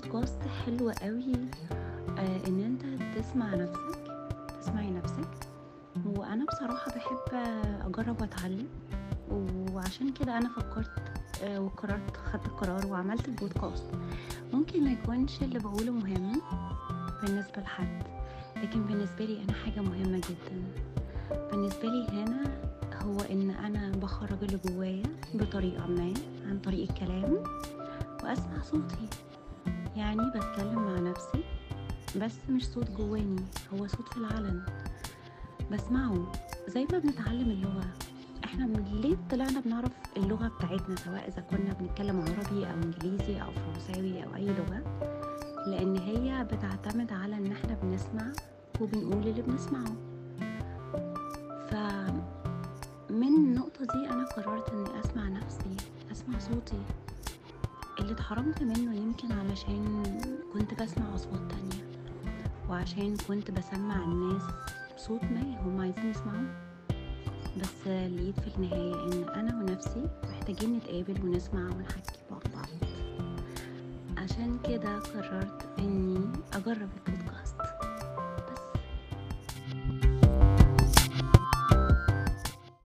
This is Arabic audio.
بودكاست حلو قوي. آه إن أنت تسمع نفسك تسمعي نفسك. وأنا بصراحة بحب أجرب وأتعلم. وعشان كده أنا فكرت آه وقررت خدت القرار وعملت البودكاست. ممكن ما يكونش اللي بقوله مهم بالنسبة لحد لكن بالنسبة لي أنا حاجة مهمة جدا. بالنسبة لي هنا هو إن أنا بخرج اللي جوايا بطريقة ما عن طريق الكلام وأسمع صوتي. يعني باتكلّم مع نَفْسي، بس مش صوت جوّاني، هو صوت في العلن. باسمعه زي ما بنتعلّم اللغة. إحنا م ليه طلعنا بنعرف اللغة بتاعتنا سواء إذا كُنّا بنتكلّم عربي أو إنجليزي أو فرنساوي أو أي لغة، لإن هي بتعتمد على إن إحنا بنسمع وبنقول اللي بنسمعه. فمن النقطة دي أنا قررت إني أسمع نَفْسي، أسمع صوتي، اللي اتحرمت منّه يمكن علشان كنت باسمع أصوات تانية، وعشان كنت باسمّع الناس صوت ما هم عايزين يسمعوه. بس لقيت في النهاية إن أنا ونَفْسي محتاجين نتقابل ونسمع ونحكّي مع بعض. عشان كده قررت إني أجرّب البودكاست.